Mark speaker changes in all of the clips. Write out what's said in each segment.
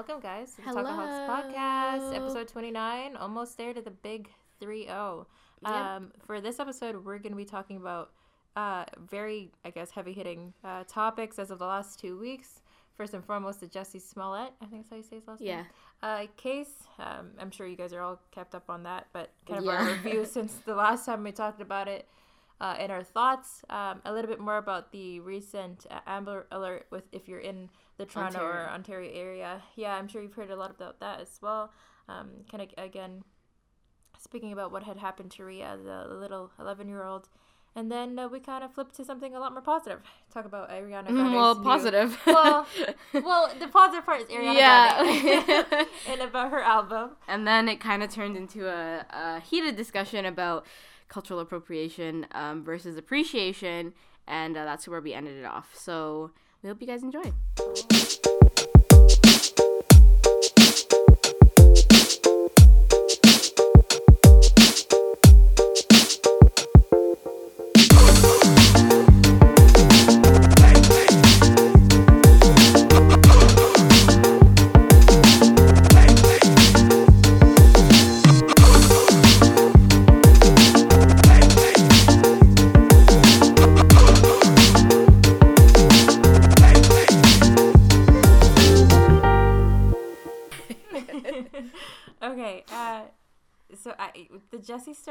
Speaker 1: welcome guys to the Talkaholics podcast, episode 29, almost there to the big 3 0.
Speaker 2: Yep.
Speaker 1: Um, for this episode, we're going to be talking about uh, very, I guess, heavy hitting uh, topics as of the last two weeks. First and foremost, the Jussie Smollett, I think that's how you say his last
Speaker 2: Yeah.
Speaker 1: name, uh, case. Um, I'm sure you guys are all kept up on that, but kind of our review since the last time we talked about it uh, and our thoughts. Um, a little bit more about the recent uh, Amber Alert with if you're in the Toronto or
Speaker 2: Ontario.
Speaker 1: Ontario area. Yeah, I'm sure you've heard a lot about that as well. Um, kind of again speaking about what had happened to Ria, the little 11 year old. And then uh, we kind of flipped to something a lot more positive. Talk about Ariana Grande's
Speaker 2: Mm, well,
Speaker 1: new-
Speaker 2: positive.
Speaker 1: Well, well, the positive part is Ariana
Speaker 2: Yeah.
Speaker 1: Grande and about her album.
Speaker 2: and then it kind of turned into a, a heated discussion about cultural appropriation um, versus appreciation, and uh, that's where we ended it off. So we hope you guys enjoy.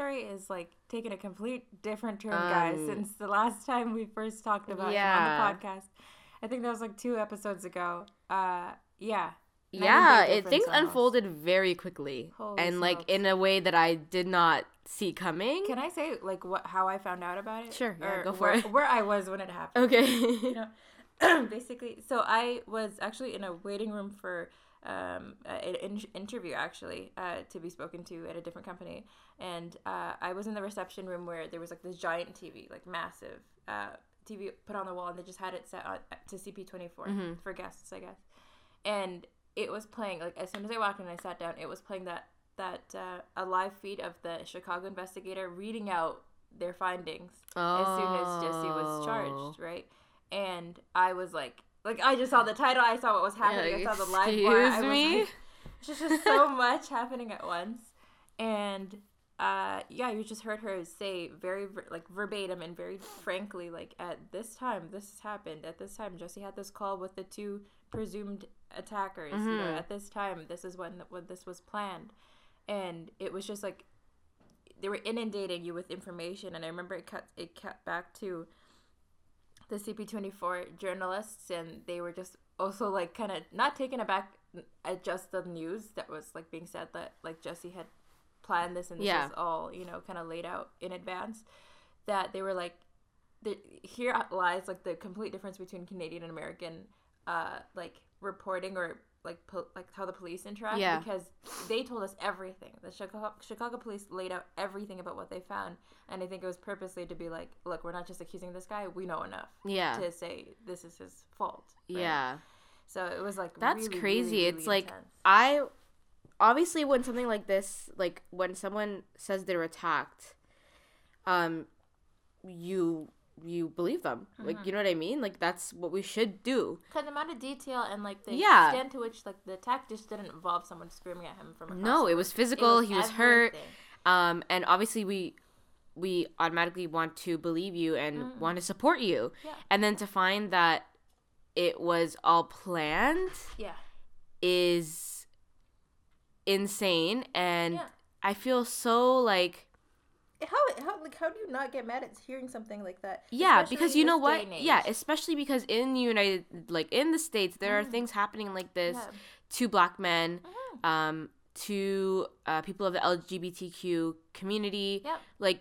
Speaker 1: Story is like taking a complete different turn, guys,
Speaker 2: Um,
Speaker 1: since the last time we first talked about
Speaker 2: yeah.
Speaker 1: it on the podcast. I think that was like two episodes ago. Uh, yeah.
Speaker 2: Yeah, it things
Speaker 1: almost.
Speaker 2: unfolded very quickly,
Speaker 1: Holy
Speaker 2: and like in a way that I did not see coming.
Speaker 1: Can I say like what how I found out about it?
Speaker 2: Sure, yeah,
Speaker 1: Or
Speaker 2: go for
Speaker 1: where,
Speaker 2: it.
Speaker 1: Where I was when it happened.
Speaker 2: okay.
Speaker 1: you know basically so i was actually in a waiting room for um, an in- interview actually uh, to be spoken to at a different company and uh, i was in the reception room where there was like this giant tv like massive uh, tv put on the wall and they just had it set on, to cp24 for guests i guess and it was playing like as soon as i walked in and i sat down it was playing that that uh, a live feed of the chicago investigator reading out their findings as soon as Jussie was
Speaker 2: Oh.
Speaker 1: charged, right? And I was like, like I just saw the title, I saw what was happening,
Speaker 2: Yeah,
Speaker 1: I saw the live bar, I
Speaker 2: excuse
Speaker 1: was
Speaker 2: me?
Speaker 1: like, just, just so much happening at once, and uh, yeah, you just heard her say very like verbatim and very frankly, like at this time this has happened. At this time, Jussie had this call with the two presumed attackers. You know,
Speaker 2: Mhm.
Speaker 1: at this time, this is when when this was planned, and it was just like they were inundating you with information and i remember it cut it cut back to the cp24 journalists and they were just also like kind of not taken aback at just the news that was like being said that like jussie had planned this and this
Speaker 2: Yeah.
Speaker 1: was all you know kind of laid out in advance that they were like the, here lies like the complete difference between canadian and american uh like reporting or like po- like how the police interact
Speaker 2: Yeah.
Speaker 1: because they told us everything. The Chicago, Chicago police laid out everything about what they found, and I think it was purposely to be like, look, we're not just accusing this guy. We know enough
Speaker 2: Yeah.
Speaker 1: to say this is his fault. right?
Speaker 2: Yeah.
Speaker 1: So it was like
Speaker 2: That's
Speaker 1: really,
Speaker 2: crazy.
Speaker 1: really,
Speaker 2: it's
Speaker 1: really
Speaker 2: like. I obviously when something like this, like when someone says they're attacked, um, you you believe them. Like
Speaker 1: Mm-hmm.
Speaker 2: you know what I mean? Like that's what we should do.
Speaker 1: Because the amount of detail and like the
Speaker 2: Yeah.
Speaker 1: extent to which like the attack just didn't involve someone screaming at him from
Speaker 2: No, it was physical. he was hurt. Um, and obviously we we automatically want to believe you and want to support you.
Speaker 1: Yeah.
Speaker 2: And then to find that it was all planned
Speaker 1: Yeah.
Speaker 2: is insane and
Speaker 1: Yeah.
Speaker 2: I feel so like
Speaker 1: How, how like how do you not get mad at hearing something like that?
Speaker 2: yeah
Speaker 1: Especially
Speaker 2: because you know what yeah especially because in the united like in the states there are things happening like this
Speaker 1: Yeah.
Speaker 2: to black men um to uh, people of the lgbtq community
Speaker 1: Yep.
Speaker 2: like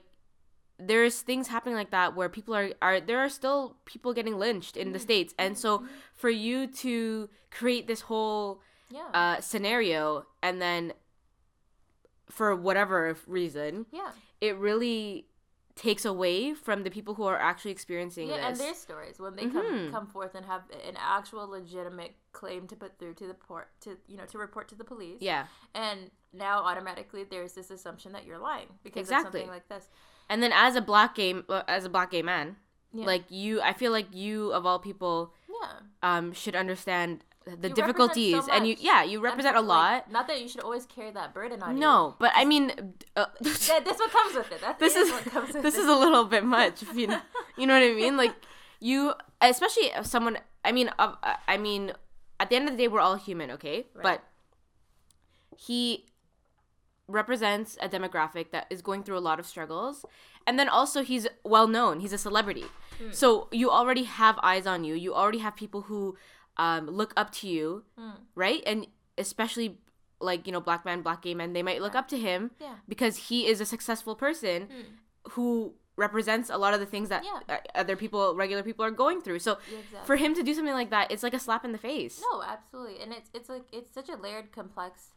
Speaker 2: there's things happening like that where people are are there are still people getting lynched in the states and so for you to create this whole
Speaker 1: Yeah.
Speaker 2: uh scenario and then for whatever reason
Speaker 1: yeah.
Speaker 2: It really takes away from the people who are actually experiencing
Speaker 1: Yeah, and their stories when they come
Speaker 2: Mhm.
Speaker 1: come forth and have an actual legitimate claim to put through to the port to you know to report to the police.
Speaker 2: yeah.
Speaker 1: And now automatically there's this assumption that you're lying because
Speaker 2: Exactly.
Speaker 1: of something like this.
Speaker 2: And then as a black gay as a black gay man,
Speaker 1: Yeah.
Speaker 2: like you I feel like you of all people
Speaker 1: Yeah.
Speaker 2: um should understand the
Speaker 1: You
Speaker 2: difficulties
Speaker 1: so
Speaker 2: and you yeah you represent a
Speaker 1: like,
Speaker 2: lot
Speaker 1: Not that you should always carry that burden on you.
Speaker 2: no but i mean uh,
Speaker 1: Th- this what comes with it. That's
Speaker 2: this is
Speaker 1: what comes with
Speaker 2: this
Speaker 1: it.
Speaker 2: is a little bit much you know, you know what i mean like you especially if someone i mean uh, i mean at the end of the day we're all human okay
Speaker 1: Right.
Speaker 2: but he represents a demographic that is going through a lot of struggles and then also he's well known he's a celebrity
Speaker 1: Hmm.
Speaker 2: so you already have eyes on you you already have people who um, look up to you
Speaker 1: Hmm.
Speaker 2: right and especially like you know black man black gay men they might look up to him
Speaker 1: Yeah.
Speaker 2: because he is a successful person who represents a lot of the things that
Speaker 1: Yeah.
Speaker 2: other people regular people are going through so
Speaker 1: exactly.
Speaker 2: for him to do something like that it's like a slap in the face
Speaker 1: No, absolutely, and it's it's like it's such a layered, complex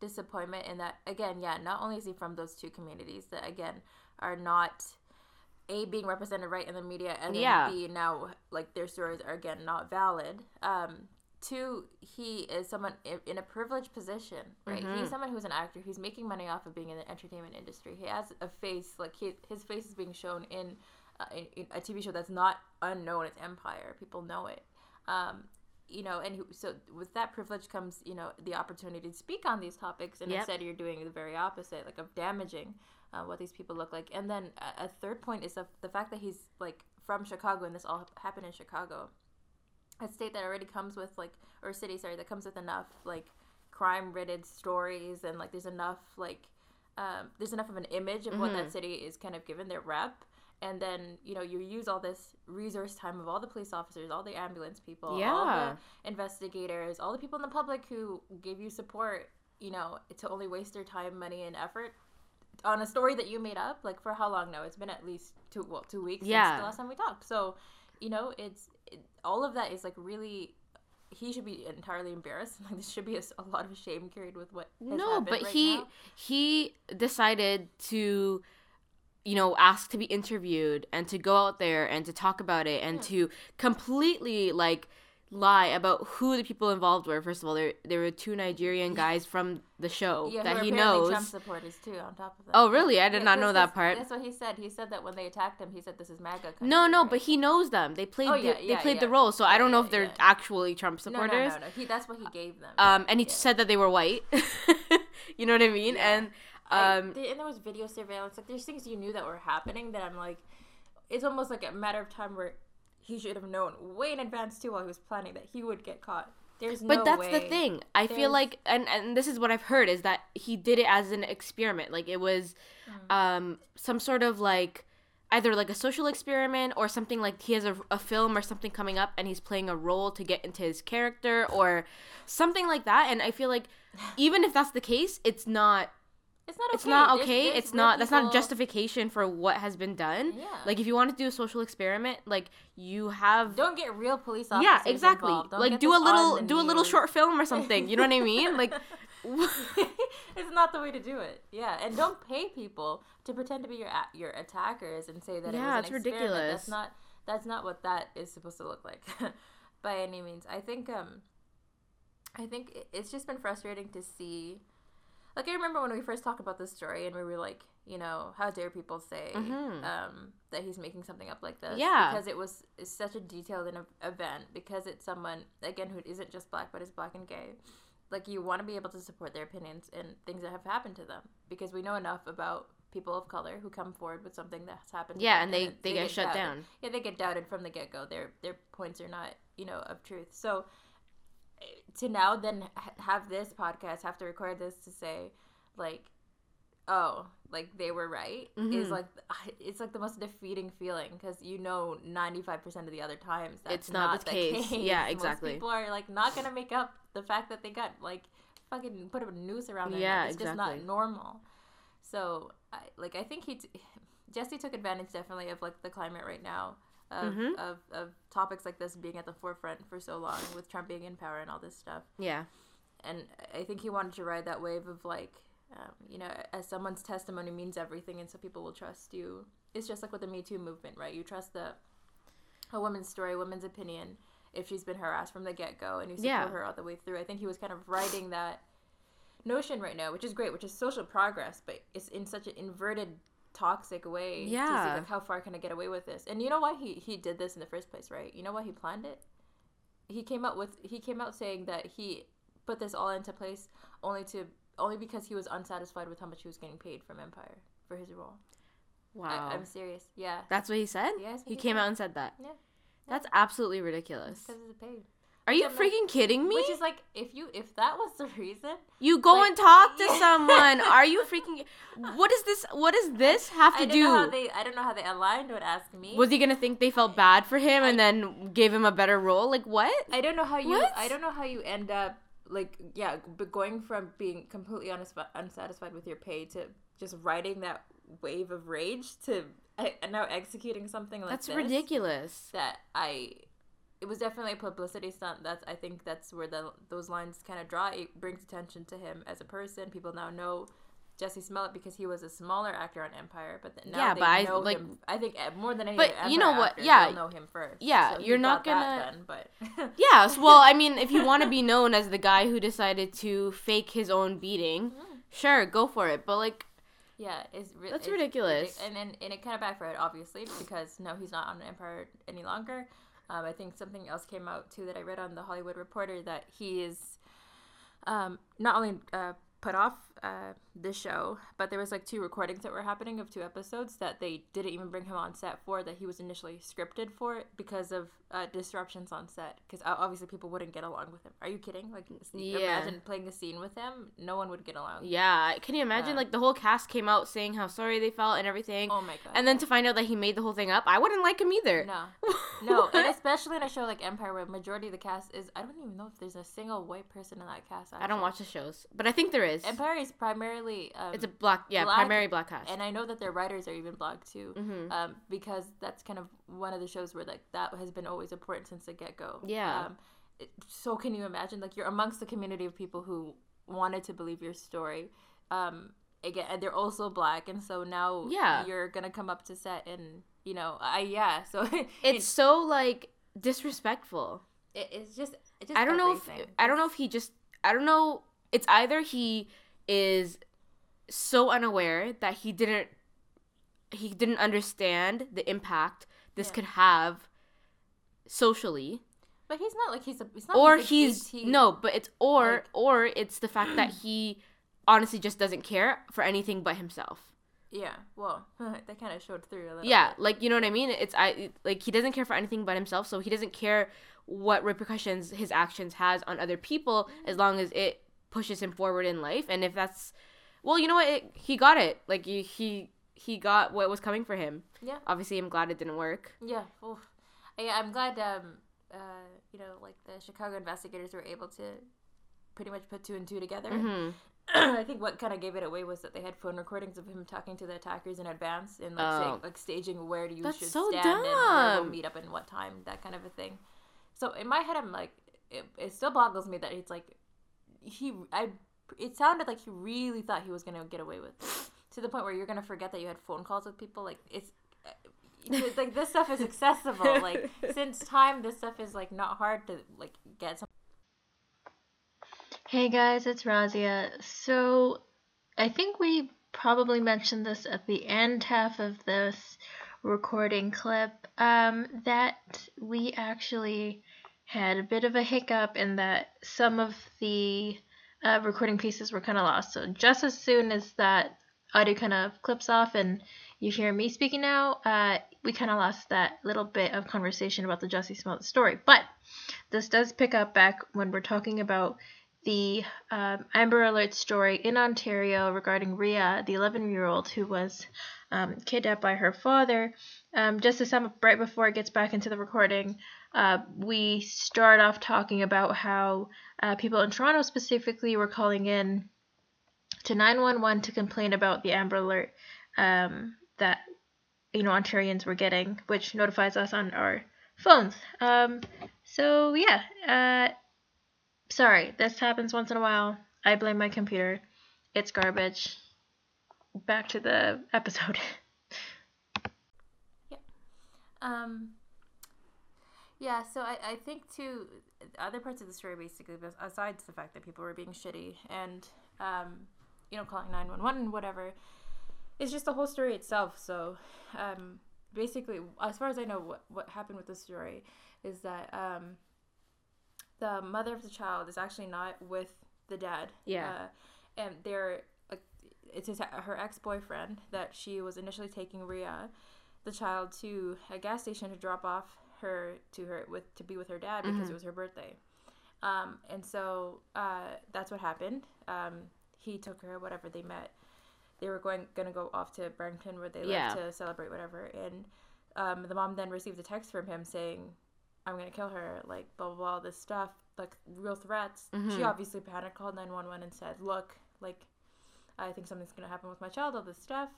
Speaker 1: disappointment in that again, yeah. Not only is he from those two communities that again are not a being represented right in the media, and then
Speaker 2: Yeah.
Speaker 1: b now like their stories are again not valid. Um, two, he is someone in, a privileged position, right?
Speaker 2: Mm-hmm.
Speaker 1: He's someone who's an actor who's making money off of being in the entertainment industry. He has a face like he, his face is being shown in, uh, in, in a TV show that's not unknown. It's Empire. People know it. Um, you know, and so with that privilege comes, you know, the opportunity to speak on these topics, and
Speaker 2: Yep.
Speaker 1: instead you're doing the very opposite, like of damaging uh, what these people look like. And then a, a third point is the, the fact that he's like from Chicago, and this all happened in Chicago, a state that already comes with like, or a city, sorry, that comes with enough like crime-ridden stories, and like there's enough like, um, there's enough of an image of what that city is kind of given their rep. And then you know you use all this resource time of all the police officers, all the ambulance people, all
Speaker 2: Yeah.
Speaker 1: the investigators, all the people in the public who gave you support, you know, to only waste their time, money, and effort on a story that you made up. Like for how long now? It's been at least two, well, two weeks
Speaker 2: Yeah.
Speaker 1: since the last time we talked. So, you know, it's it, all of that is like really. He should be entirely embarrassed. Like this should be a lot of shame carried with what. Has
Speaker 2: no but
Speaker 1: right
Speaker 2: he
Speaker 1: now.
Speaker 2: he decided to you know ask to be interviewed and to go out there and to talk about it and to completely like lie about who the people involved were first of all there there were two nigerian guys from the show
Speaker 1: yeah,
Speaker 2: that he knows
Speaker 1: Trump supporters too. On top of that.
Speaker 2: oh really i did
Speaker 1: Yeah,
Speaker 2: not know that part
Speaker 1: That's what he said. He said that when they attacked him, he said, "This is MAGA." Country,
Speaker 2: no no
Speaker 1: right?
Speaker 2: but he knows them they played
Speaker 1: Oh,
Speaker 2: the,
Speaker 1: yeah,
Speaker 2: they
Speaker 1: yeah,
Speaker 2: played the role so i don't know if they're actually trump
Speaker 1: no, no,
Speaker 2: supporters
Speaker 1: no, no. He that's what he gave them.
Speaker 2: um and he said that they were white you know what i mean and
Speaker 1: I-
Speaker 2: um
Speaker 1: there- and there was video surveillance. Like there's things you knew that were happening that I'm like, it's almost like a matter of time where he should have known way in advance too while he was planning that he would get caught. There's
Speaker 2: But
Speaker 1: no
Speaker 2: that's the thing. I
Speaker 1: There's-
Speaker 2: feel like, and and this is what I've heard is that he did it as an experiment. Like it was,
Speaker 1: Mm.
Speaker 2: um, some sort of like either like a social experiment or something like he has a, a film or something coming up and he's playing a role to get into his character or something like that. And I feel like even if that's the case, it's not.
Speaker 1: It's not okay.
Speaker 2: It's not okay.
Speaker 1: there's
Speaker 2: it's not. That's not
Speaker 1: people-
Speaker 2: justification for what has been done.
Speaker 1: Yeah.
Speaker 2: Like if you want to do a social experiment, like you have
Speaker 1: Don't get real police officers.
Speaker 2: yeah exactly like do a little do a little short film or something you know what i mean like
Speaker 1: it's not the way to do it. Yeah, and don't pay people to pretend to be your your attackers and say that it
Speaker 2: Yeah,
Speaker 1: an
Speaker 2: it's
Speaker 1: experiment.
Speaker 2: ridiculous.
Speaker 1: That's not that's not what that is supposed to look like by any means. I think um I think it's just been frustrating to see like I remember when we first talked about this story and we were like, you know, how dare people say
Speaker 2: Mhm.
Speaker 1: um, that he's making something up like this?
Speaker 2: Yeah.
Speaker 1: because it was such a detailed an event because it's someone again who isn't just black but is black and gay. Like you want to be able to support their opinions and things that have happened to them because we know enough about people of color who come forward with something that's happened. to
Speaker 2: yeah and they
Speaker 1: then
Speaker 2: they get shut
Speaker 1: doubted.
Speaker 2: down
Speaker 1: Yeah, they get doubted from the get go. Their their points are not you know of truth. So to now then have this podcast have to record this to say like oh like they were right is
Speaker 2: Mhm.
Speaker 1: like it's like the most defeating feeling because you know 95% of the other times that's
Speaker 2: It's not the case. Yeah,
Speaker 1: Most
Speaker 2: exactly.
Speaker 1: people are like not gonna make up the fact that they got like fucking put a noose around their
Speaker 2: Yeah,
Speaker 1: neck it's just not normal so I, like i think he t- jussie took advantage definitely of like the climate right now of,
Speaker 2: Mhm.
Speaker 1: of, of topics like this being at the forefront for so long with trump being in power and all this stuff
Speaker 2: yeah
Speaker 1: and I think he wanted to ride that wave of like, um, you know, as someone's testimony means everything, and so people will trust you. It's just like with the Me Too movement, right? You trust the a woman's story, a woman's opinion, if she's been harassed from the get go, and you support
Speaker 2: Yeah.
Speaker 1: her all the way through. I think he was kind of riding that notion right now, which is great, which is social progress, but it's in such an inverted, toxic way. To see,
Speaker 2: Yeah.
Speaker 1: like how far can I get away with this? And you know why he he did this in the first place, right? You know why he planned it? he came out with he came out saying that he put this all into place only to only because he was unsatisfied with how much he was getting paid from Empire for his role.
Speaker 2: Wow.
Speaker 1: I, am serious. Yeah.
Speaker 2: That's what he said?
Speaker 1: Yeah,
Speaker 2: he
Speaker 1: he
Speaker 2: came
Speaker 1: said.
Speaker 2: out and said that.
Speaker 1: Yeah.
Speaker 2: That's absolutely ridiculous.
Speaker 1: Because of the pay.
Speaker 2: Are you freaking kidding me?
Speaker 1: Which is like if you if that was the reason,
Speaker 2: You go
Speaker 1: Like,
Speaker 2: and talk to someone. Are you freaking? What is this? What does this have to
Speaker 1: I don't
Speaker 2: do?
Speaker 1: know how they I don't know how they aligned would ask me.
Speaker 2: Was he gonna think they felt bad for him and then gave him a better role? Like what?
Speaker 1: I don't know how you
Speaker 2: What?
Speaker 1: I don't know how you end up like yeah, but going from being completely unsatisfied with your pay to just riding that wave of rage to uh, now executing something like
Speaker 2: that.
Speaker 1: That's
Speaker 2: ridiculous.
Speaker 1: that I it was definitely a publicity stunt. That's I think that's where the those lines kind of draw. It brings attention to him as a person. People now know Jussie Smollett because he was a smaller actor on Empire, but then now
Speaker 2: Yeah,
Speaker 1: they
Speaker 2: but I- like-
Speaker 1: him. I think uh, more than any
Speaker 2: But you know what?
Speaker 1: actor,
Speaker 2: Yeah.
Speaker 1: know him first.
Speaker 2: Yeah,
Speaker 1: So
Speaker 2: you're not gonna-
Speaker 1: done, but
Speaker 2: Yes. Well, I mean, if you want to be known as the guy who decided to fake his own beating, sure, go for it. But like,
Speaker 1: Yeah, it's re-
Speaker 2: That's
Speaker 1: it's
Speaker 2: ridiculous.
Speaker 1: ridic- and then and it kind of backfired, obviously, because no, he's not on Empire any longer. Um, I think something else came out too that I read on the Hollywood Reporter that he is um, not only uh, put off uh, the show, but there was like two recordings that were happening of two episodes that they didn't even bring him on set for that he was initially scripted for because of uh, disruptions on set. Because obviously people wouldn't get along with him. Are you kidding? Like,
Speaker 2: Yeah.
Speaker 1: imagine playing a scene with him. No one would get along.
Speaker 2: yeah, can you imagine?
Speaker 1: Yeah.
Speaker 2: Like the whole cast came out saying how sorry they felt and everything,
Speaker 1: Oh my god.
Speaker 2: and then to find out that he made the whole thing up, I wouldn't like him either.
Speaker 1: No, no, and especially in a show like Empire, where majority of the cast is I don't even know if there's a single white person in that cast.
Speaker 2: I don't watch the shows, but I think there is.
Speaker 1: Empire is primarily um,
Speaker 2: It's a black, yeah,
Speaker 1: black-
Speaker 2: primary black cast.
Speaker 1: and I know that their writers are even black too,
Speaker 2: Mhm.
Speaker 1: um, because that's kind of one of the shows where like that has been always important since the get go.
Speaker 2: Yeah.
Speaker 1: Um, it, so can you imagine like you're amongst the community of people who wanted to believe your story. Um, again, and they're also black, and so now
Speaker 2: Yeah.
Speaker 1: you're gonna come up to set and you know I yeah so
Speaker 2: it's so like disrespectful.
Speaker 1: it, it's just just
Speaker 2: I don't know if. I don't know if he just I don't know. It's either he is so unaware that he didn't he didn't understand the impact this
Speaker 1: Yeah.
Speaker 2: could have socially,
Speaker 1: But he's not like he's a. Not
Speaker 2: or
Speaker 1: like
Speaker 2: he's
Speaker 1: 18.
Speaker 2: no, but it's or
Speaker 1: Like-
Speaker 2: or it's the fact that he honestly just doesn't care for anything but himself.
Speaker 1: Yeah. Well, that kind of showed through a little.
Speaker 2: Yeah,
Speaker 1: bit.
Speaker 2: like you know what I mean. It's I like he doesn't care for anything but himself, so he doesn't care what repercussions his actions has on other people mm. as long as it pushes him forward in life. And if that's, well, you know what, it, he got it. Like he he he got what was coming for him.
Speaker 1: Yeah.
Speaker 2: Obviously, I'm glad it didn't work.
Speaker 1: Yeah. Oof. Yeah. I'm glad. Um. Uh. You know, like the Chicago investigators were able to pretty much put two and two together.
Speaker 2: hmm
Speaker 1: I think what kind of gave it away was that they had phone recordings of him talking to the attackers in advance and like saying,
Speaker 2: Oh.
Speaker 1: like staging where you
Speaker 2: That's
Speaker 1: should
Speaker 2: so
Speaker 1: stand and where we'll meet up and what time, that kind of a thing. So in my head, I'm like, it, it still boggles me that it's like he. I. It sounded like he really thought he was gonna get away with it, to the point where you're gonna forget that you had phone calls with people. Like it's. it's like this stuff is accessible. Like since time, this stuff is like not hard to like get. Some-
Speaker 3: Hey guys, it's Razia. So, I think we probably mentioned this at the end half of this recording clip um, that we actually had a bit of a hiccup in that some of the uh, recording pieces were kind of lost. So, just as soon as that audio kind of clips off and you hear me speaking now, uh, we kind of lost that little bit of conversation about the Jussie Smollett story. But this does pick up back when we're talking about the um, Amber Alert story in Ontario regarding Ria, the 11 year old who was um, kidnapped by her father. Um, just to sum up right before it gets back into the recording, uh, we start off talking about how uh, people in Toronto specifically were calling in to 911 to complain about the Amber Alert um, that you know Ontarians were getting, which notifies us on our phones. Um, so yeah, uh, sorry, this happens once in a while. I blame my computer. It's garbage. Back to the episode.
Speaker 1: Um. Yeah, so I, I think too, other parts of the story basically, besides the fact that people were being shitty and, um, you know, calling nine one one and whatever, it's just the whole story itself. So, um, basically, as far as I know, what what happened with the story is that um, the mother of the child is actually not with the dad.
Speaker 2: Yeah.
Speaker 1: Uh, and they're like, it's his, her ex boyfriend that she was initially taking Ria, the child, to a gas station to drop off her to her with to be with her dad because
Speaker 2: Mhm.
Speaker 1: it was her birthday. Um, and so uh, that's what happened. Um, he took her, whatever they met. They were going gonna go off to Barrington where they
Speaker 2: Yeah.
Speaker 1: live to celebrate whatever. And um, the mom then received a text from him saying, "I'm gonna kill her," like blah blah blah, all this stuff, like real threats. She
Speaker 2: Mhm.
Speaker 1: obviously panicked, called nine one one, and said, "Look, like, I think something's gonna happen with my child, all this stuff."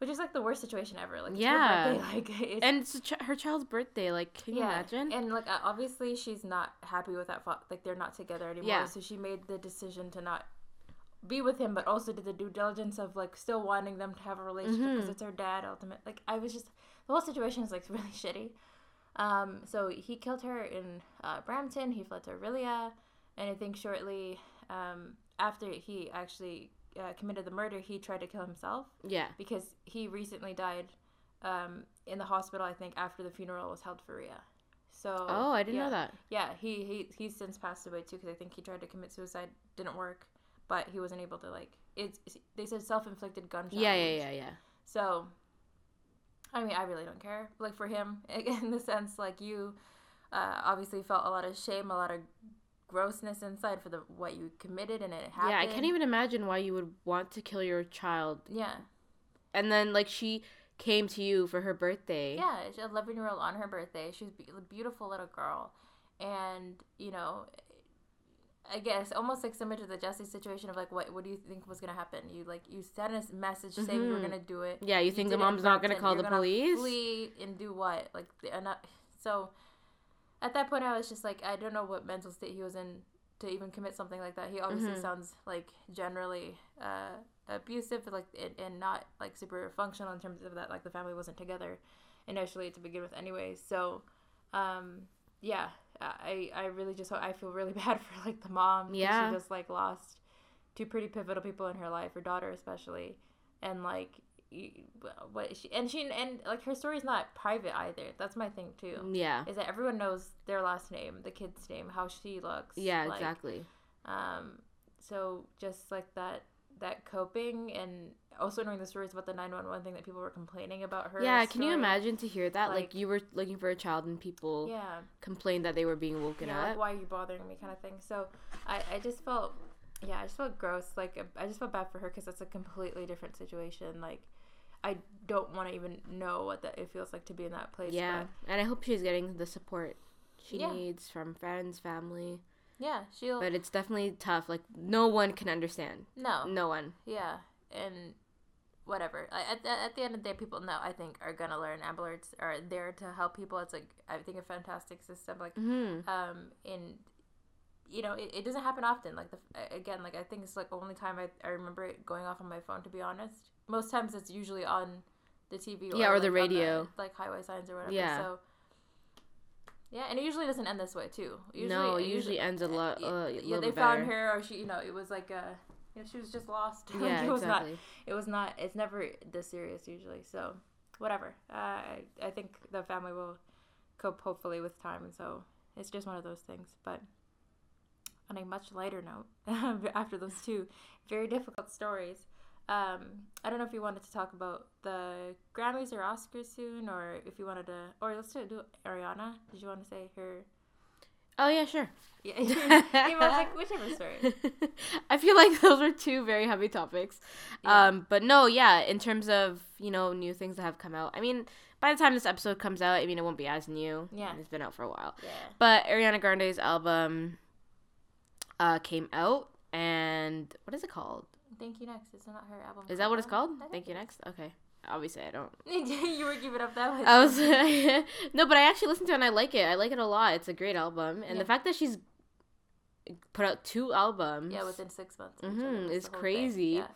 Speaker 1: Which is like the worst situation ever. Like,
Speaker 2: Yeah.
Speaker 1: birthday, like,
Speaker 2: And it's ch- her child's birthday. Like, can you imagine?
Speaker 1: and like obviously she's not happy with that. Fa- like they're not together anymore.
Speaker 2: Yeah.
Speaker 1: So she made the decision to not be with him, but also did the due diligence of like still wanting them to have a relationship because
Speaker 2: Mhm.
Speaker 1: it's her dad. Ultimate. Like I was just the whole situation is like really shitty. Um. So he killed her in uh, Brampton. He fled to Orillia, and I think shortly um after he actually uh, committed the murder, he tried to kill himself
Speaker 2: yeah.
Speaker 1: because he recently died um, in the hospital. I think after the funeral was held for Ria. So
Speaker 2: Oh, I didn't
Speaker 1: yeah.
Speaker 2: know that.
Speaker 1: Yeah, he he he's since passed away too because I think he tried to commit suicide, didn't work, but he wasn't able to like it's. They said self inflicted gunshot.
Speaker 2: Yeah, yeah, yeah, yeah.
Speaker 1: So, I mean, I really don't care. Like for him, in the sense like you, uh, obviously felt a lot of shame, a lot of grossness inside for the what you committed, and it happened.
Speaker 2: Yeah, I can't even imagine why you would want to kill your child.
Speaker 1: Yeah.
Speaker 2: And then, like, she came to you for her birthday.
Speaker 1: Yeah, she's 11 year old on her birthday. She's a beautiful little girl. And, you know, I guess almost like similar to the Jussie situation of like, what what do you think was going to happen? You like, you sent a message saying you were
Speaker 2: Mhm.
Speaker 1: going to do it.
Speaker 2: Yeah, you think the
Speaker 1: did it in
Speaker 2: mom's not going to call the
Speaker 1: gonna
Speaker 2: police?
Speaker 1: Flee and do what? Like, I- so at that point, I was just like, I don't know what mental state he was in to even commit something like that. He obviously
Speaker 2: Mhm.
Speaker 1: sounds like generally uh, abusive, like and, and not like super functional in terms of that. Like the family wasn't together initially to begin with, anyway. So, um, yeah, I I really just I feel really bad for like the mom.
Speaker 2: Yeah.
Speaker 1: she just like lost two pretty pivotal people in her life, her daughter especially, and like what she and she and like her story's not private either. That's my thing too.
Speaker 2: Yeah.
Speaker 1: Is that everyone knows their last name, the kid's name, how she looks.
Speaker 2: Yeah,
Speaker 1: like,
Speaker 2: exactly.
Speaker 1: Um, so just like that that coping and also knowing the stories about the 911 thing that people were complaining about her.
Speaker 2: Yeah, can you imagine to hear that? Like,
Speaker 1: Like-
Speaker 2: you were looking for a child and people
Speaker 1: Yeah.
Speaker 2: complained that they were being woken
Speaker 1: yeah,
Speaker 2: up.
Speaker 1: like why are you bothering me kind of thing. So I, I just felt, yeah, I just felt gross. Like I just felt bad for her because that's a completely different situation. Like I don't want to even know what that it feels like to be in that place.
Speaker 2: yeah, and I hope she's getting the support she
Speaker 1: Yeah.
Speaker 2: needs from friends, family.
Speaker 1: yeah, she'll.
Speaker 2: But it's definitely tough. Like, no one can understand.
Speaker 1: no,
Speaker 2: No one.
Speaker 1: yeah, and whatever. At, at, at the end of the day, people now I think are gonna learn. Amber Alerts are there to help people. It's like I think a fantastic system. Like
Speaker 2: hmm
Speaker 1: um in you know it, it doesn't happen often like the again like i think it's like the only time I, I remember it going off on my phone to be honest most times it's usually on the tv or
Speaker 2: Yeah, or the
Speaker 1: like, on
Speaker 2: radio.
Speaker 1: like highway signs or whatever
Speaker 2: Yeah.
Speaker 1: so yeah and it usually doesn't end this way too usually,
Speaker 2: no, it usually ends a lot. Uh,
Speaker 1: yeah, they found
Speaker 2: better.
Speaker 1: her or she you know it was like a you know, she was just lost Like,
Speaker 2: Yeah,
Speaker 1: it was
Speaker 2: exactly.
Speaker 1: not it was not it's never this serious usually so whatever uh, I, I think the family will cope hopefully with time and so it's just one of those things but on a much lighter note after those two very difficult stories um, I don't know if you wanted to talk about the Grammys or Oscars soon, or if you wanted to, or let's do, do Ariana. Did you want to say her?
Speaker 2: Oh yeah, sure.
Speaker 1: Yeah, I was like whichever story.
Speaker 2: I feel like those were two very heavy topics.
Speaker 1: Yeah.
Speaker 2: Um, but no, yeah, in terms of, you know, new things that have come out. I mean, by the time this episode comes out, I mean, it won't be as new.
Speaker 1: Yeah.
Speaker 2: It's been out for a while.
Speaker 1: Yeah.
Speaker 2: But Ariana Grande's album uh, came out, and what is it called?
Speaker 1: Thank you next. Is not her album?
Speaker 2: Is that what it's called? Thank you next? Okay. Obviously, I don't.
Speaker 1: you were giving up that one.
Speaker 2: I was no, but I actually listened to it and I like it. I like it a lot. It's a great album, and
Speaker 1: Yeah.
Speaker 2: the fact that she's put out two albums.
Speaker 1: yeah, within six months.
Speaker 2: Mhm,
Speaker 1: other
Speaker 2: it's
Speaker 1: the whole thing.
Speaker 2: crazy.
Speaker 1: Yeah.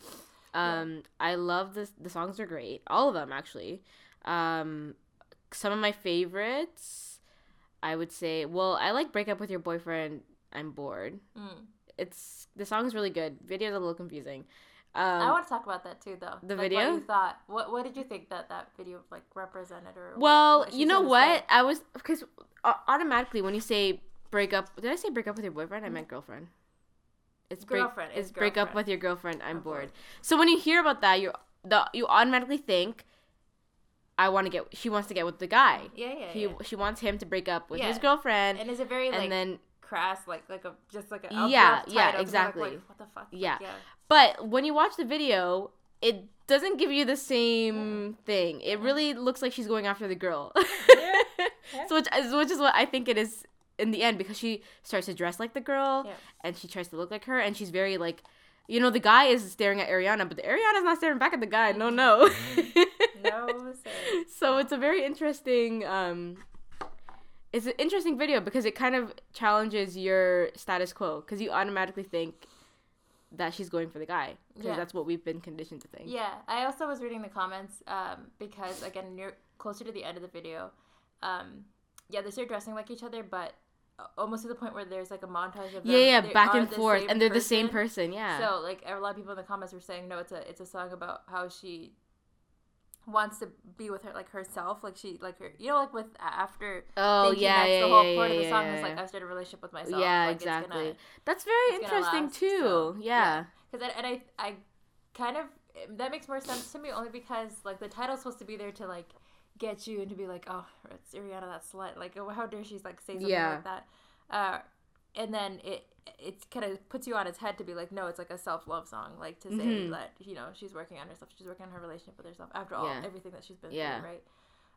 Speaker 2: Um, I love this. The songs are great. All of them actually. Um, some of my favorites, I would say. Well, I like "Break Up with Your Boyfriend." I'm bored.
Speaker 1: Mm.
Speaker 2: It's the song is really good. Video's a little confusing.
Speaker 1: I
Speaker 2: Um,
Speaker 1: want to talk about that too, though.
Speaker 2: the
Speaker 1: Like,
Speaker 2: video?
Speaker 1: What you thought? What What did you think that that video like represented or?
Speaker 2: well,
Speaker 1: what she
Speaker 2: you know what?
Speaker 1: said?
Speaker 2: I was because automatically when you say break up. Did I say break up with your boyfriend? I meant girlfriend. It's break,
Speaker 1: Girlfriend
Speaker 2: It's break up with your girlfriend. I'm,
Speaker 1: I'm
Speaker 2: bored.
Speaker 1: bored.
Speaker 2: So when you hear about that, you the you automatically think, I want to get. She wants to get with the guy.
Speaker 1: Yeah, yeah,
Speaker 2: He
Speaker 1: yeah.
Speaker 2: she wants him to break up with his girlfriend,
Speaker 1: And is it very like
Speaker 2: and then
Speaker 1: crass, like like a just like a
Speaker 2: Yeah, yeah,
Speaker 1: title, 'cause I'm like,
Speaker 2: exactly.
Speaker 1: like, what the fuck? Like,
Speaker 2: Yeah.
Speaker 1: yeah.
Speaker 2: But when you watch the video, it doesn't give you the same thing. It really looks like she's going after the girl.
Speaker 1: Yeah.
Speaker 2: so which is, which is what I think it is in the end because she starts to dress like the girl
Speaker 1: Yeah.
Speaker 2: and she tries to look like her and she's very like you know the guy is staring at Ariana but the Ariana's not staring back at the guy. No, no.
Speaker 1: No, sir.
Speaker 2: so it's a very interesting um it's an interesting video because it kind of challenges your status quo because you automatically think that she's going for the guy because
Speaker 1: Yeah.
Speaker 2: that's what we've been conditioned to think.
Speaker 1: Yeah, I also was reading the comments um, because again, near closer to the end of the video, um, yeah, they start dressing like each other, but uh, almost to the point where there's like a montage of them.
Speaker 2: Yeah, yeah,
Speaker 1: they
Speaker 2: back and forth, and they're the same person. Yeah.
Speaker 1: So like a lot of people in the comments were saying, no, it's a it's a song about how she wants to be with her like herself, like she like her, you know, like with after.
Speaker 2: oh yeah,
Speaker 1: that's
Speaker 2: yeah,
Speaker 1: the whole
Speaker 2: yeah,
Speaker 1: point
Speaker 2: yeah,
Speaker 1: of the song is like. I started a relationship with myself.
Speaker 2: yeah,
Speaker 1: like, it's gonna-
Speaker 2: exactly. That's very interesting
Speaker 1: last,
Speaker 2: too.
Speaker 1: so,
Speaker 2: yeah.
Speaker 1: because and I I kind of that makes more sense to me only because like the title's supposed to be there to like get you and to be like oh it's Ariana that slut like how dare she's like say something like that, uh, and then it it kind of puts you on its head to be like no it's like a self love song like to say
Speaker 2: Mhm.
Speaker 1: that you know she's working on herself she's working on her relationship with herself after all
Speaker 2: Yeah.
Speaker 1: everything that she's been
Speaker 2: Yeah.
Speaker 1: through right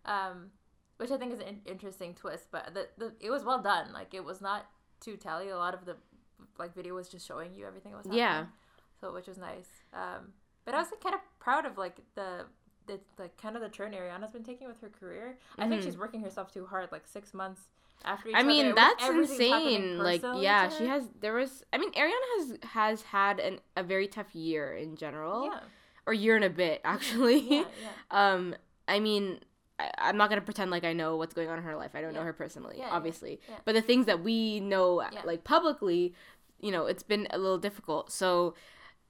Speaker 1: um which I think is an in- interesting twist but the, the it was well done like it was not too tally a lot of the like video was just showing you everything that was happening
Speaker 2: Yeah.
Speaker 1: so which was nice. Um, but I was like, kind of proud of like the the like kind of the turn Ariana's been taking with her career. I think
Speaker 2: Mhm.
Speaker 1: she's working herself too hard. Like six months after. Each
Speaker 2: I mean
Speaker 1: with
Speaker 2: that's insane. Like yeah, she has. There was. I mean, Ariana has has had an a very tough year in general,
Speaker 1: Yeah,
Speaker 2: or year and a bit actually.
Speaker 1: yeah, yeah.
Speaker 2: um, I mean. I, I'm not gonna pretend like I know what's going on in her life. I don't know her personally,
Speaker 1: Yeah, yeah,
Speaker 2: obviously.
Speaker 1: yeah.
Speaker 2: But the things that we know,
Speaker 1: Yeah.
Speaker 2: like publicly, you know, it's been a little difficult. So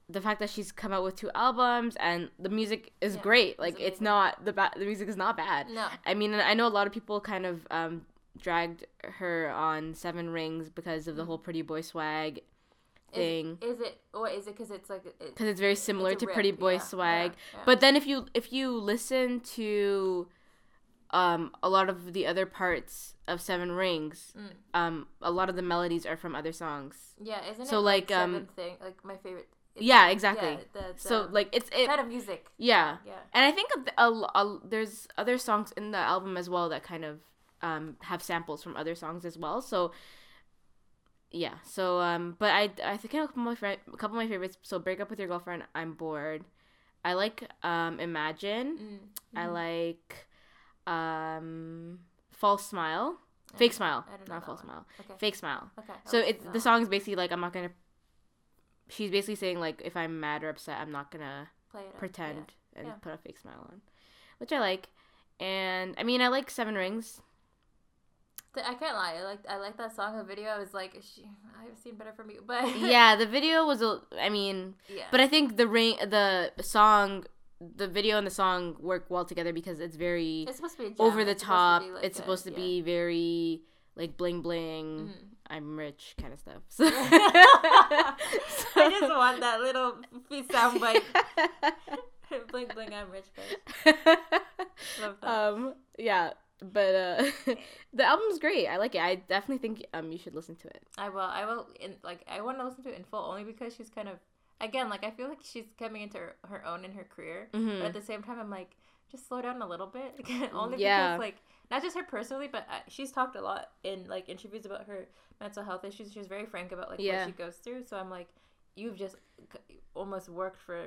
Speaker 2: the fact that she's come out with two albums and the music is
Speaker 1: Yeah,
Speaker 2: great. Like it's
Speaker 1: amazing.
Speaker 2: not the ba- the music is not bad.
Speaker 1: No.
Speaker 2: I mean, I know a lot of people kind of um, dragged her on Seven Rings because of the whole Pretty Boy swag thing.
Speaker 1: Is, is it or is it because it's like it,
Speaker 2: Because it's very similar
Speaker 1: it's
Speaker 2: to Pretty Boy
Speaker 1: yeah,
Speaker 2: swag.
Speaker 1: yeah.
Speaker 2: But then if you if you listen to um, a lot of the other parts of Seven Rings,
Speaker 1: Mm.
Speaker 2: um, a lot of the melodies are from other songs.
Speaker 1: yeah, isn't
Speaker 2: so,
Speaker 1: it
Speaker 2: like,
Speaker 1: like,
Speaker 2: um,
Speaker 1: thing like my favorite?
Speaker 2: Yeah, exactly.
Speaker 1: Yeah, the, the
Speaker 2: So like it's it,
Speaker 1: kind of music.
Speaker 2: yeah.
Speaker 1: Yeah.
Speaker 2: And I think a, a, a- there's other songs in the album as well that kind of um, have samples from other songs as well. So yeah. So um, but I I think a couple of my friend, a couple of my favorites. So break up with your girlfriend. I'm bored. I like um, Imagine.
Speaker 1: Mm.
Speaker 2: I like um, False Smile. Fake Smile.
Speaker 1: I don't know
Speaker 2: Not False
Speaker 1: one.
Speaker 2: Smile.
Speaker 1: Okay.
Speaker 2: Fake Smile.
Speaker 1: Okay.
Speaker 2: So it's the song is basically like I'm not gonna. She's basically saying like if I'm mad or upset, I'm not gonna
Speaker 1: one. Play it out,
Speaker 2: pretend and
Speaker 1: Yeah.
Speaker 2: put a fake smile on, which I like. And I mean, I like Seven Rings.
Speaker 1: I can't lie. I like I like that song. The video I was like, she, I've seen better from you, but
Speaker 2: yeah, the video was a. I mean,
Speaker 1: yeah.
Speaker 2: but I think the ring, the song, the video and the song work well together because it's very
Speaker 1: it's supposed to be
Speaker 2: over the
Speaker 1: It's supposed to
Speaker 2: top.
Speaker 1: be, like,
Speaker 2: it's supposed to
Speaker 1: yeah.
Speaker 2: be very like bling bling.
Speaker 1: Mhm.
Speaker 2: I'm rich kind of stuff. So,
Speaker 1: I just want that little sound bite. bling bling, I'm rich, bitch. Love that.
Speaker 2: um yeah but uh the album's great i like it i definitely think um you should listen to it
Speaker 1: I will. I will. In like, I want to listen to it in full only because she's kind of, again, like I feel like she's coming into her, her own in her career.
Speaker 2: Mhm.
Speaker 1: But at the same time, I'm like, just slow down a little bit. only
Speaker 2: Yeah.
Speaker 1: because like not just her personally, but uh, she's talked a lot in like interviews about her mental health issues. She's very frank about like
Speaker 2: Yeah.
Speaker 1: what she goes through. So I'm like, you've just almost worked for.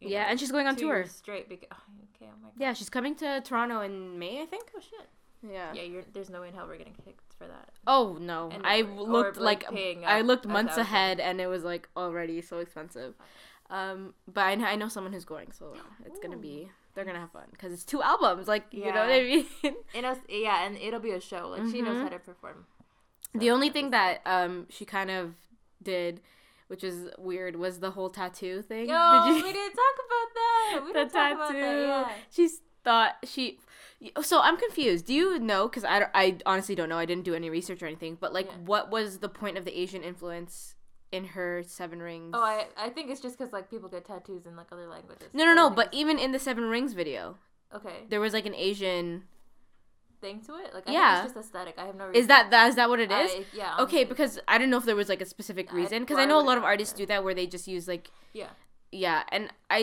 Speaker 2: yeah
Speaker 1: know,
Speaker 2: and she's going on tour
Speaker 1: straight. Because, okay, oh my god.
Speaker 2: yeah she's coming to toronto in may i think
Speaker 1: Oh shit.
Speaker 2: yeah
Speaker 1: Yeah, you're, there's no way in hell we're getting kicked for that.
Speaker 2: oh no
Speaker 1: And-
Speaker 2: i
Speaker 1: or-
Speaker 2: looked
Speaker 1: or,
Speaker 2: like
Speaker 1: like,
Speaker 2: i looked months ahead and it was like already so expensive um but i know, I know someone who's going so it's gonna be they're gonna have fun because it's two albums like you know what i mean
Speaker 1: And yeah, and it'll be a show. Like she knows
Speaker 2: Mhm.
Speaker 1: how to perform.
Speaker 2: The only thing that um she kind of did, which is weird, was the whole tattoo thing.
Speaker 1: Yo,
Speaker 2: Did you-
Speaker 1: we didn't talk about that. We
Speaker 2: the
Speaker 1: didn't talk about
Speaker 2: tattoo?
Speaker 1: that. Yeah.
Speaker 2: She's thought she. So I'm confused. Do you know? Because I, I honestly don't know. I didn't do any research or anything. But like,
Speaker 1: Yeah.
Speaker 2: what was the point of the Asian influence in her Seven Rings?
Speaker 1: Oh, I I think it's just because like people get tattoos in like other languages.
Speaker 2: no, no, no. But even in the Seven Rings video,
Speaker 1: okay,
Speaker 2: there was like an Asian.
Speaker 1: Thing to it. Like I
Speaker 2: Yeah.
Speaker 1: think it's just aesthetic. I have no.
Speaker 2: Is that that is that what it is?
Speaker 1: I- yeah.
Speaker 2: okay, because I didn't know if there was like a specific reason. Because I
Speaker 1: I
Speaker 2: know a lot of artists do that where they just use like
Speaker 1: yeah.
Speaker 2: yeah, and I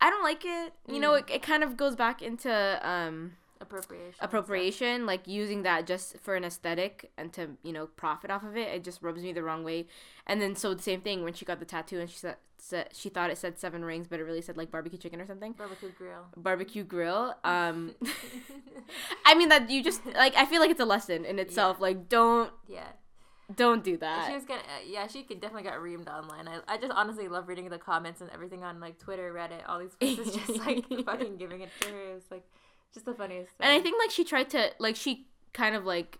Speaker 2: I don't like it. You know,
Speaker 1: Mm.
Speaker 2: it, it kind of goes back into um
Speaker 1: Appropriation.
Speaker 2: appropriation, like using that just for an aesthetic and to you know profit off of it. It just rubs me the wrong way. And then so the same thing when she got the tattoo and she said, said she thought it said seven rings, but it really said like barbecue chicken or something.
Speaker 1: Barbecue grill.
Speaker 2: Barbecue grill. Um, I mean that you just like I feel like it's a lesson in itself. Like don't
Speaker 1: yeah.
Speaker 2: don't do that.
Speaker 1: She was gonna, uh, yeah, she could definitely got reamed online. I, I just honestly love reading the comments and everything on like Twitter, Reddit, all these places, just like fucking giving it to her. It's like just the funniest.
Speaker 2: And I think like she tried to like she kind of like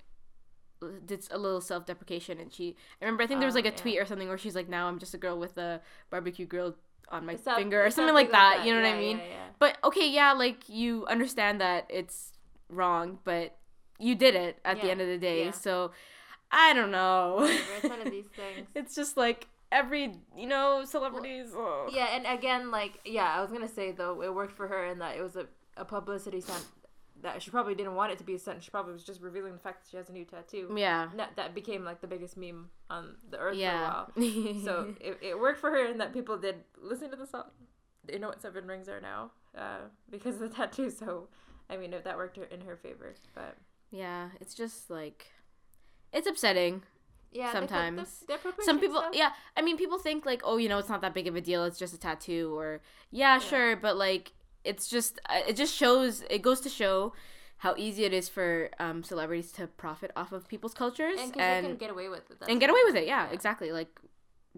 Speaker 2: did a little self deprecation and she I remember I think there was
Speaker 1: Oh,
Speaker 2: like a oh,
Speaker 1: yeah.
Speaker 2: tweet or something where she's like now I'm just a girl with a barbecue grill on my finger or something like that, you know what I mean?
Speaker 1: Yeah, yeah.
Speaker 2: But okay, yeah, like you understand that it's wrong, but you did it at the end of the day.
Speaker 1: yeah.
Speaker 2: So I don't know.
Speaker 1: It's one of these things.
Speaker 2: it's just like every, you know, celebrities. ugh.
Speaker 1: Yeah, and again, like, yeah, I was gonna say though, it worked for her in that it was a, a publicity stunt that she probably didn't want it to be a stunt. She probably was just revealing the fact that she has a new tattoo.
Speaker 2: Yeah.
Speaker 1: That, that became like the biggest meme on the earth
Speaker 2: Yeah.
Speaker 1: for a while. So it, it worked for her in that people did listen to the song. They know what seven rings are now uh, because of the tattoo. So I mean, if that worked in her favor, but
Speaker 2: yeah, it's just like it's upsetting.
Speaker 1: yeah, they put the-
Speaker 2: Sometimes. some people
Speaker 1: stuff-
Speaker 2: yeah i mean people think like oh you know it's not that big of a deal it's just a tattoo or yeah, sure but like it's just uh, it just shows it goes to show how easy it is for um, celebrities to profit off of people's cultures
Speaker 1: and
Speaker 2: and
Speaker 1: can get away with it.
Speaker 2: and get away with it yeah, exactly like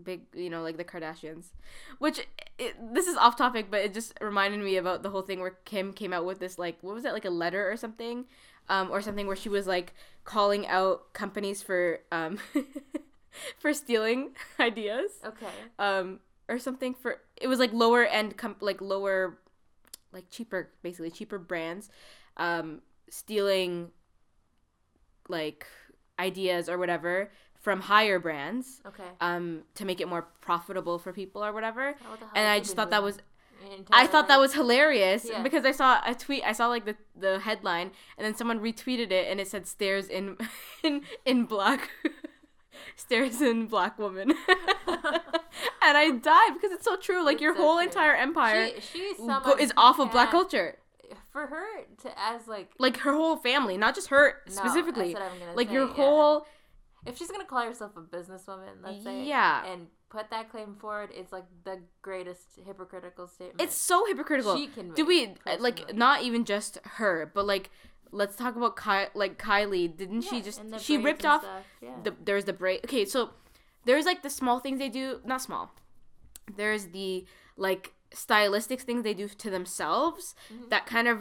Speaker 2: big you know like the kardashians which it, this is off topic but it just reminded me about the whole thing where kim came out with this like what was it like a letter or something um, or something where she was like calling out companies for um, for stealing ideas
Speaker 1: Okay.
Speaker 2: um, or something for it was like lower end com- like lower like cheaper basically cheaper brands um, stealing like ideas or whatever from higher brands
Speaker 1: Okay.
Speaker 2: um, to make it more profitable for people or whatever
Speaker 1: Oh, what the hell
Speaker 2: and I just thought that was I thought that was hilarious
Speaker 1: Yeah.
Speaker 2: because I saw a tweet. I saw like the the headline, and then someone retweeted it, and it said stares in in in black stares in black woman," and I died because it's so true. Like
Speaker 1: It's
Speaker 2: your
Speaker 1: so
Speaker 2: whole
Speaker 1: true.
Speaker 2: entire empire
Speaker 1: She,
Speaker 2: go- is off of black culture.
Speaker 1: For her to as like
Speaker 2: Like her whole family, not just her
Speaker 1: No,
Speaker 2: specifically.
Speaker 1: that's what I'm gonna
Speaker 2: like
Speaker 1: say,
Speaker 2: your
Speaker 1: yeah.
Speaker 2: whole
Speaker 1: if she's gonna call herself a businesswoman, let's say,
Speaker 2: Yeah.
Speaker 1: and put that claim forward, it's like the greatest hypocritical statement.
Speaker 2: it's so hypocritical.
Speaker 1: She can
Speaker 2: Do we uh, like not even just her, but like let's talk about Ky- like Kylie. Didn't she just she ripped off
Speaker 1: yeah.
Speaker 2: the there's the braid. Okay, so there's like the small things they do, not small. There's the like stylistic things they do to themselves
Speaker 1: Mm-hmm.
Speaker 2: that kind of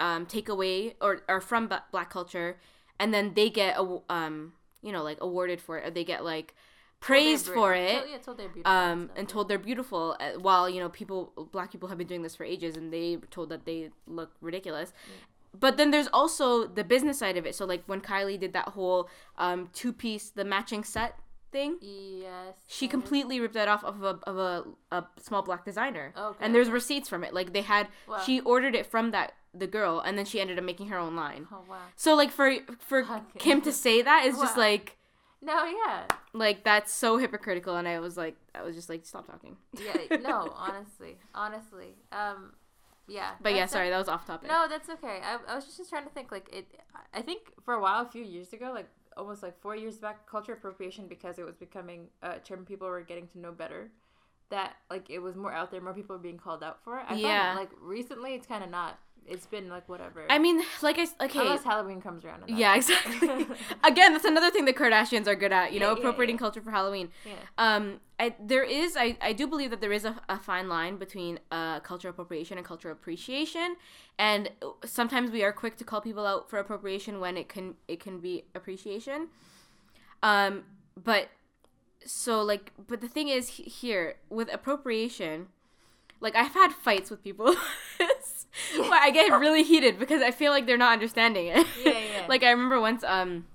Speaker 2: um, take away or are from ba- black culture, and then they get a um you know like awarded for it. Or they get like praised for it
Speaker 1: Told- yeah, told they're beautiful
Speaker 2: um, and told they're beautiful uh, while you know people black people have been doing this for ages and they told that they look ridiculous but then there's also the business side of it so like when kylie did that whole um, two piece the matching set thing
Speaker 1: Yes.
Speaker 2: she completely ripped that off of a, of a, a small black designer
Speaker 1: Okay,
Speaker 2: and there's receipts from it like they had
Speaker 1: Wow.
Speaker 2: she ordered it from that the girl and then she ended up making her own line
Speaker 1: Oh wow.
Speaker 2: so like for for
Speaker 1: Okay.
Speaker 2: kim to say that is just like
Speaker 1: No, yeah,
Speaker 2: like that's so hypocritical and i was like i was just like stop talking
Speaker 1: yeah. No, honestly, honestly, um, yeah.
Speaker 2: But yeah, sorry,
Speaker 1: a-
Speaker 2: that was off topic.
Speaker 1: No, that's okay. I, I was just trying to think like it. I think for a while, a few years ago, like almost like four years back, culture appropriation because it was becoming a term people were getting to know better. That like it was more out there, more people were being called out for it. I
Speaker 2: Yeah.
Speaker 1: Like recently, it's kind of not. It's been like whatever.
Speaker 2: I mean, like I okay,
Speaker 1: Unless Halloween comes around.
Speaker 2: yeah, exactly. Again, that's another thing the Kardashians are good at. You
Speaker 1: Yeah,
Speaker 2: know, appropriating
Speaker 1: yeah.
Speaker 2: culture for Halloween.
Speaker 1: yeah.
Speaker 2: Um, I there is I I do believe that there is a, a fine line between uh cultural appropriation and cultural appreciation, and sometimes we are quick to call people out for appropriation when it can it can be appreciation. Um, but so like, but the thing is here with appropriation, like I've had fights with people. I get really heated because I feel like they're not understanding it.
Speaker 1: Yeah, yeah.
Speaker 2: like I remember once, um,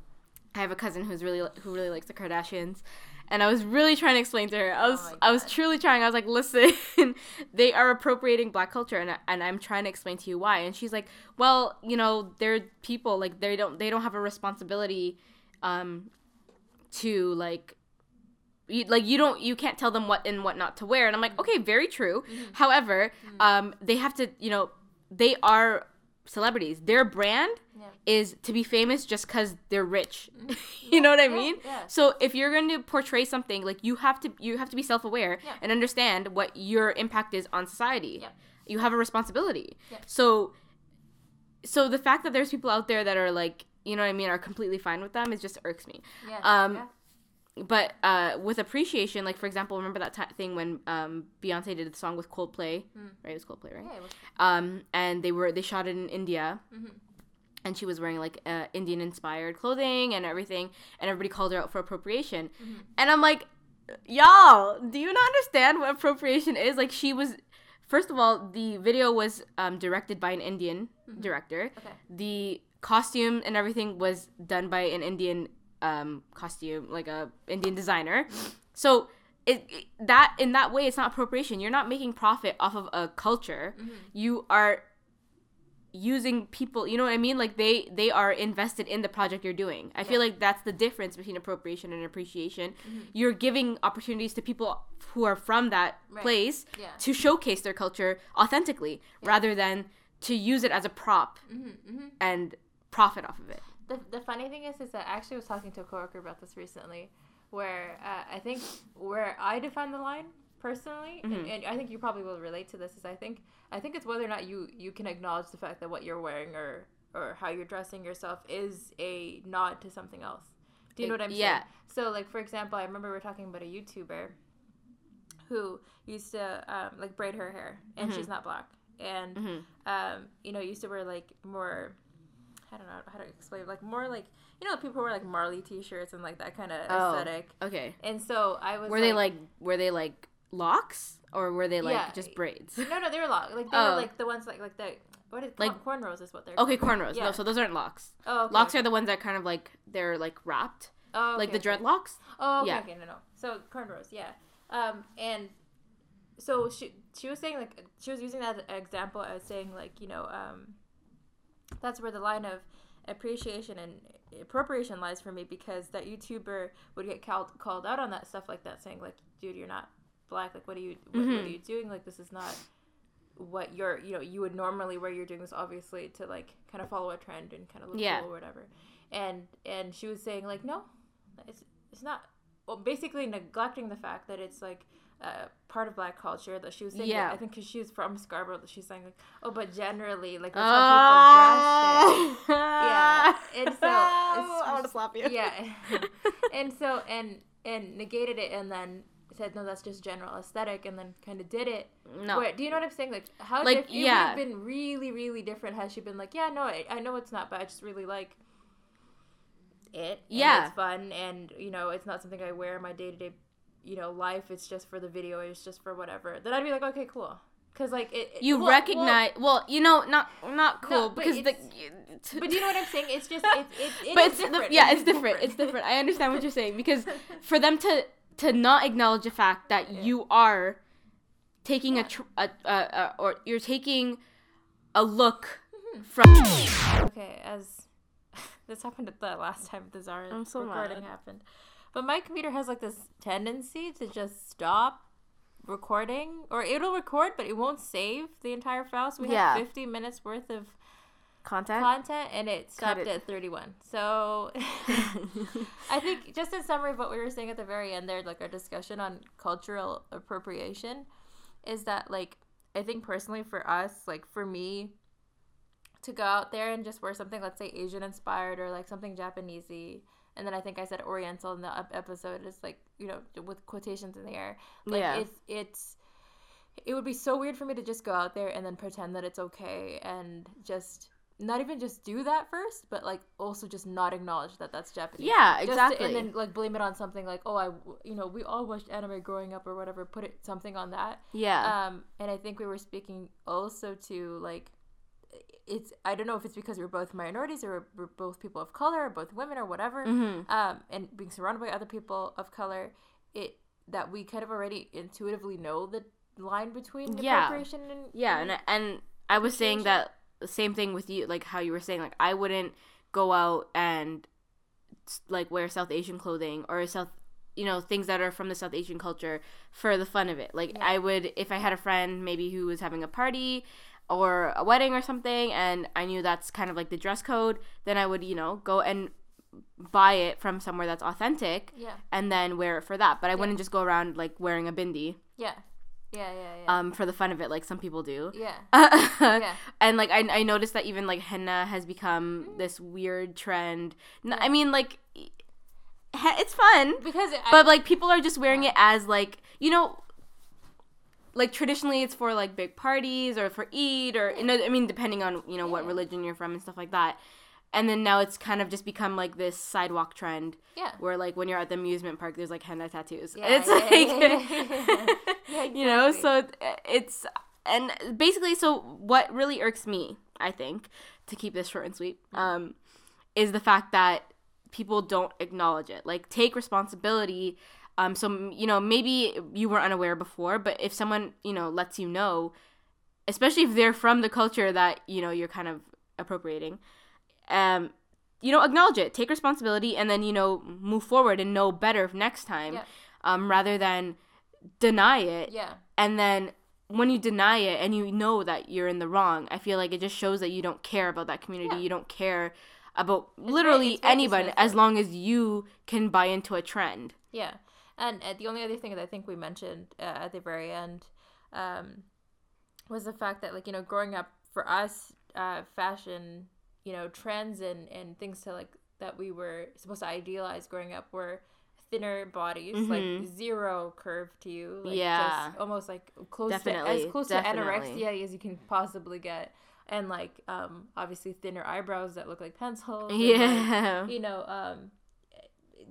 Speaker 2: I have a cousin who's really who really likes the Kardashians, and I was really trying to explain to her. I was
Speaker 1: Oh
Speaker 2: I was truly trying. I was like, listen, they are appropriating Black culture, and I- and I'm trying to explain to you why. And she's like, well, you know, they're people like they don't they don't have a responsibility, um, to like. You, like you don't you can't tell them what and what not to wear and i'm like okay very true however um they have to you know they are celebrities their brand
Speaker 1: Yeah.
Speaker 2: is to be famous just because they're rich you know what i mean
Speaker 1: yeah.
Speaker 2: so if you're going to portray something like you have to you have to be self-aware
Speaker 1: Yeah.
Speaker 2: and understand what your impact is on society
Speaker 1: Yeah.
Speaker 2: you have a responsibility
Speaker 1: Yeah.
Speaker 2: so so the fact that there's people out there that are like you know what i mean are completely fine with them is just irks me
Speaker 1: Yeah.
Speaker 2: um,
Speaker 1: yeah.
Speaker 2: But uh, with appreciation, like for example, remember that ti thing when um, Beyonce did the song with Coldplay, right? It was Coldplay, right?
Speaker 1: Yeah, was-
Speaker 2: Um, and they were they shot it in India,
Speaker 1: Mhm.
Speaker 2: and she was wearing like uh, Indian inspired clothing and everything, and everybody called her out for appropriation, and I'm like, y'all, do you not understand what appropriation is? Like she was. First of all, the video was um, directed by an Indian director.
Speaker 1: Okay.
Speaker 2: The costume and everything was done by an Indian um, costume, like a Indian designer. So it, it- that in that way, it's not appropriation. You're not making profit off of a culture. You are using people. You know what I mean? Like they they are invested in the project you're doing. I feel like that's the difference between appropriation and appreciation. You're giving opportunities to people who are from that
Speaker 1: Right.
Speaker 2: place
Speaker 1: Yeah.
Speaker 2: to showcase their culture authentically, rather than to use it as a prop
Speaker 1: Mm-hmm,
Speaker 2: and profit off of it.
Speaker 1: The, the funny thing is, is that I actually was talking to a coworker about this recently, where uh, I think where I define the line personally, and, and I think you probably will relate to this, is I think I think it's whether or not you you can acknowledge the fact that what you're wearing or or how you're dressing yourself is a nod to something else. Do you know what I'm
Speaker 2: Yeah.
Speaker 1: saying? So like for example, I remember we are talking about a YouTuber who used to um, like braid her hair, and she's not black, and um, you know used to wear like more I don't know how to explain like more like you know people wear like Marley t-shirts and like that kind of
Speaker 2: Oh.
Speaker 1: aesthetic.
Speaker 2: Okay.
Speaker 1: And so I was
Speaker 2: Were they like were they like locks or were they like
Speaker 1: Yeah.
Speaker 2: just braids?
Speaker 1: no no they were long like they
Speaker 2: Oh.
Speaker 1: were like the ones like like the what is
Speaker 2: Like-
Speaker 1: cornrows is what they're
Speaker 2: Okay,
Speaker 1: called.
Speaker 2: cornrows.
Speaker 1: Yeah.
Speaker 2: No, so those aren't locks.
Speaker 1: oh okay.
Speaker 2: Locks are the ones that kind of like they're like wrapped,
Speaker 1: oh,
Speaker 2: like
Speaker 1: okay,
Speaker 2: the
Speaker 1: okay.
Speaker 2: dreadlocks.
Speaker 1: Oh, okay,
Speaker 2: Yeah.
Speaker 1: okay, no, no. So cornrows, yeah. Um, and so she she was saying like she was using that as an example as saying like you know um, that's where the line of appreciation and appropriation lies for me because that YouTuber would get called called out on that stuff like that, saying like, dude, you're not black. Like, what are you what, what are mm-hmm. you doing? Like, this is not what you're you know you would normally where you're doing this obviously to like kind of follow a trend and kind of look
Speaker 2: Yeah.
Speaker 1: cool or whatever and and she was saying like no it's it's not well basically neglecting the fact that it's like uh, part of black culture that she was saying
Speaker 2: Yeah.
Speaker 1: I think because she was from Scarborough that she's saying like oh but generally like that's how people dress there Yeah, and so it's
Speaker 2: I want to slap you.
Speaker 1: yeah and so and and negated it and then said no that's just general aesthetic and then kind of did it
Speaker 2: No.
Speaker 1: Where, do you know what i'm saying like how
Speaker 2: Like,
Speaker 1: it
Speaker 2: yeah.
Speaker 1: would have been really really different had she been like yeah no I, I know it's not but i just really like it
Speaker 2: Yeah.
Speaker 1: it's fun and you know it's not something i wear in my day-to-day you know life it's just for the video it's just for whatever then i'd be like okay cool because like it, it-
Speaker 2: You
Speaker 1: well- well,
Speaker 2: recognize well, you know, not not cool
Speaker 1: No,
Speaker 2: because the
Speaker 1: it's- but do you know what i'm saying it's just it's it's, it
Speaker 2: but it's the-
Speaker 1: different.
Speaker 2: yeah,
Speaker 1: It
Speaker 2: it's
Speaker 1: is
Speaker 2: different. It's different. I understand what you're saying because for them to to not acknowledge the fact that you are taking a, tr- a, a, a or you're taking a look
Speaker 1: Mm-hmm.
Speaker 2: from
Speaker 1: Okay, as this happened at the last time the Zara
Speaker 2: so
Speaker 1: recording
Speaker 2: mad.
Speaker 1: happened. But my computer has like this tendency to just stop recording or it'll record but it won't save the entire file. So we
Speaker 2: Yeah.
Speaker 1: had 50 minutes worth of
Speaker 2: content.
Speaker 1: content and it stopped
Speaker 2: it.
Speaker 1: at 31. So I think just in summary of what we were saying at the very end there, like our discussion on cultural appropriation, is that like I think personally for us, like for me, to go out there and just wear something, let's say Asian inspired or like something Japanesey, and then I think I said Oriental in the episode is like you know with quotations in the air. Like
Speaker 2: Yeah.
Speaker 1: it's it's it would be so weird for me to just go out there and then pretend that it's okay and just not even just do that first, but like also just not acknowledge that that's Japanese.
Speaker 2: Yeah,
Speaker 1: Just to-
Speaker 2: exactly.
Speaker 1: and then like blame it on something like, oh, I, you know, we all watched anime growing up or whatever. Put it something on that.
Speaker 2: yeah.
Speaker 1: Um, and I think we were speaking also to like it's I don't know if it's because we're both minorities or we're both people of color or both women or whatever,
Speaker 2: Mhm.
Speaker 1: um, and being surrounded by other people of color, it that we kind of already intuitively know the line between
Speaker 2: Yeah.
Speaker 1: appropriation and
Speaker 2: Yeah, and and I was saying that same thing with you, like how you were saying, like I wouldn't go out and like wear South Asian clothing or South, you know, things that are from the South Asian culture for the fun of it. Like
Speaker 1: Yeah.
Speaker 2: I would, if I had a friend maybe who was having a party or a wedding or something, and I knew that's kind of like the dress code, then I would, you know, go and buy it from somewhere that's authentic
Speaker 1: yeah,
Speaker 2: and then wear it for that. But I wouldn't just go around like wearing a bindi.
Speaker 1: Yeah, yeah, yeah, yeah,
Speaker 2: um for the fun of it like some people do.
Speaker 1: yeah,
Speaker 2: yeah. And like I, I noticed that even like henna has become this weird trend. I mean like it's fun,
Speaker 1: because it,
Speaker 2: but like people are just wearing it as like you know like traditionally it's for like big parties or for Eid or you know I mean depending on you know what religion you're from and stuff like that. And then now it's kind of just become like this sidewalk trend
Speaker 1: yeah,
Speaker 2: where like when you're at the amusement park there's like henna tattoos.
Speaker 1: Yeah,
Speaker 2: it's
Speaker 1: yeah,
Speaker 2: like
Speaker 1: yeah. Yeah,
Speaker 2: you know so it's and basically so what really irks me i think to keep this short and sweet um is the fact that people don't acknowledge it like take responsibility um so you know maybe you were unaware before but if someone you know lets you know especially if they're from the culture that you know you're kind of appropriating um you know acknowledge it take responsibility and then you know move forward and know better next time
Speaker 1: Yeah.
Speaker 2: um rather than deny it
Speaker 1: yeah,
Speaker 2: and then when you deny it and you know that you're in the wrong i feel like it just shows that you don't care about that community
Speaker 1: Yeah.
Speaker 2: you don't care about literally
Speaker 1: it's very
Speaker 2: anyone as long as you can buy into a trend
Speaker 1: yeah. And uh, the only other thing that I think we mentioned uh, at the very end um, was the fact that like you know growing up for us, uh, fashion, you know, trends and and things to like that we were supposed to idealize growing up were thinner bodies, like
Speaker 2: Mhm.
Speaker 1: zero curve to you, like
Speaker 2: Yeah.
Speaker 1: just almost like close
Speaker 2: Definitely,
Speaker 1: to as close
Speaker 2: definitely.
Speaker 1: to anorexia as you can possibly get. And like um obviously thinner eyebrows that look like pencils. and, like,
Speaker 2: yeah
Speaker 1: you know, um,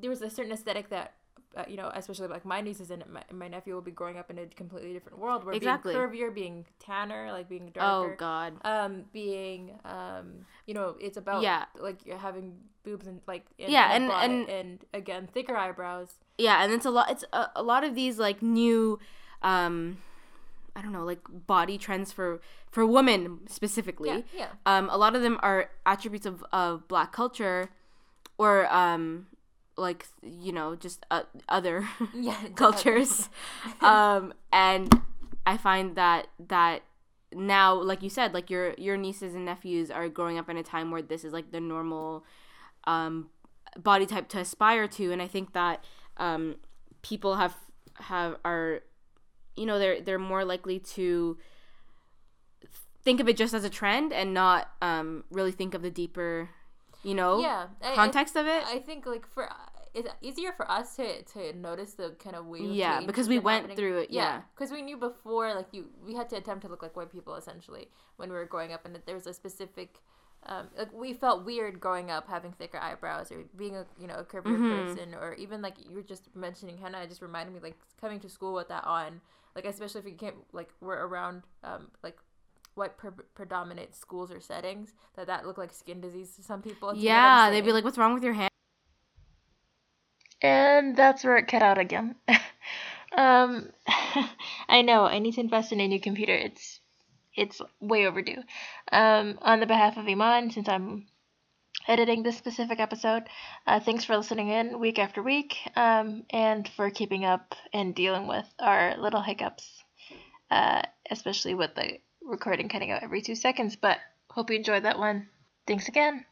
Speaker 1: there was a certain aesthetic that, uh, you know, especially like my nieces and my, my nephew will be growing up in a completely different world where
Speaker 2: Exactly.
Speaker 1: being curvier, being tanner, like being darker.
Speaker 2: oh god
Speaker 1: um, being, um, you know, it's about
Speaker 2: Yeah.
Speaker 1: like you're having boobs and like in,
Speaker 2: Yeah,
Speaker 1: in a
Speaker 2: and- and-
Speaker 1: and again thicker eyebrows.
Speaker 2: yeah and it's a lot it's a, a lot of these like new um i don't know like body trends for for women specifically
Speaker 1: Yeah, yeah,
Speaker 2: um, a lot of them are attributes of, of black culture or um, like you know just uh, other
Speaker 1: yeah.
Speaker 2: cultures um, and i find that that now like you said like your your nieces and nephews are growing up in a time where this is like the normal um, body type to aspire to and i think that um, people have have are you know they're they're more likely to think of it just as a trend and not um, really think of the deeper you know
Speaker 1: yeah. I- I
Speaker 2: context of it
Speaker 1: I think like for it's easier for us to to notice the kind of wave.
Speaker 2: Yeah, because we went
Speaker 1: happening.
Speaker 2: through it, yeah.
Speaker 1: because we knew before, like you, we had to attempt to look like white people essentially when we were growing up, and that there was a specific. Um, like we felt weird growing up having thicker eyebrows or being a you know a curvier
Speaker 2: Mhm.
Speaker 1: person or even like you were just mentioning henna it just reminded me like coming to school with that on like especially if you can't like we're around um like white pre- predominant schools or settings that that look like skin disease to some people Do you know what I'm
Speaker 2: yeah they'd be like what's wrong with your hand
Speaker 3: And that's where it cut out again. um, I know I need to invest in a new computer. It's it's way overdue. Um, on the behalf of Iman, since I'm editing this specific episode, uh, thanks for listening in week after week, um, and for keeping up and dealing with our little hiccups, uh, especially with the recording cutting out every two seconds. But hope you enjoyed that one. Thanks again.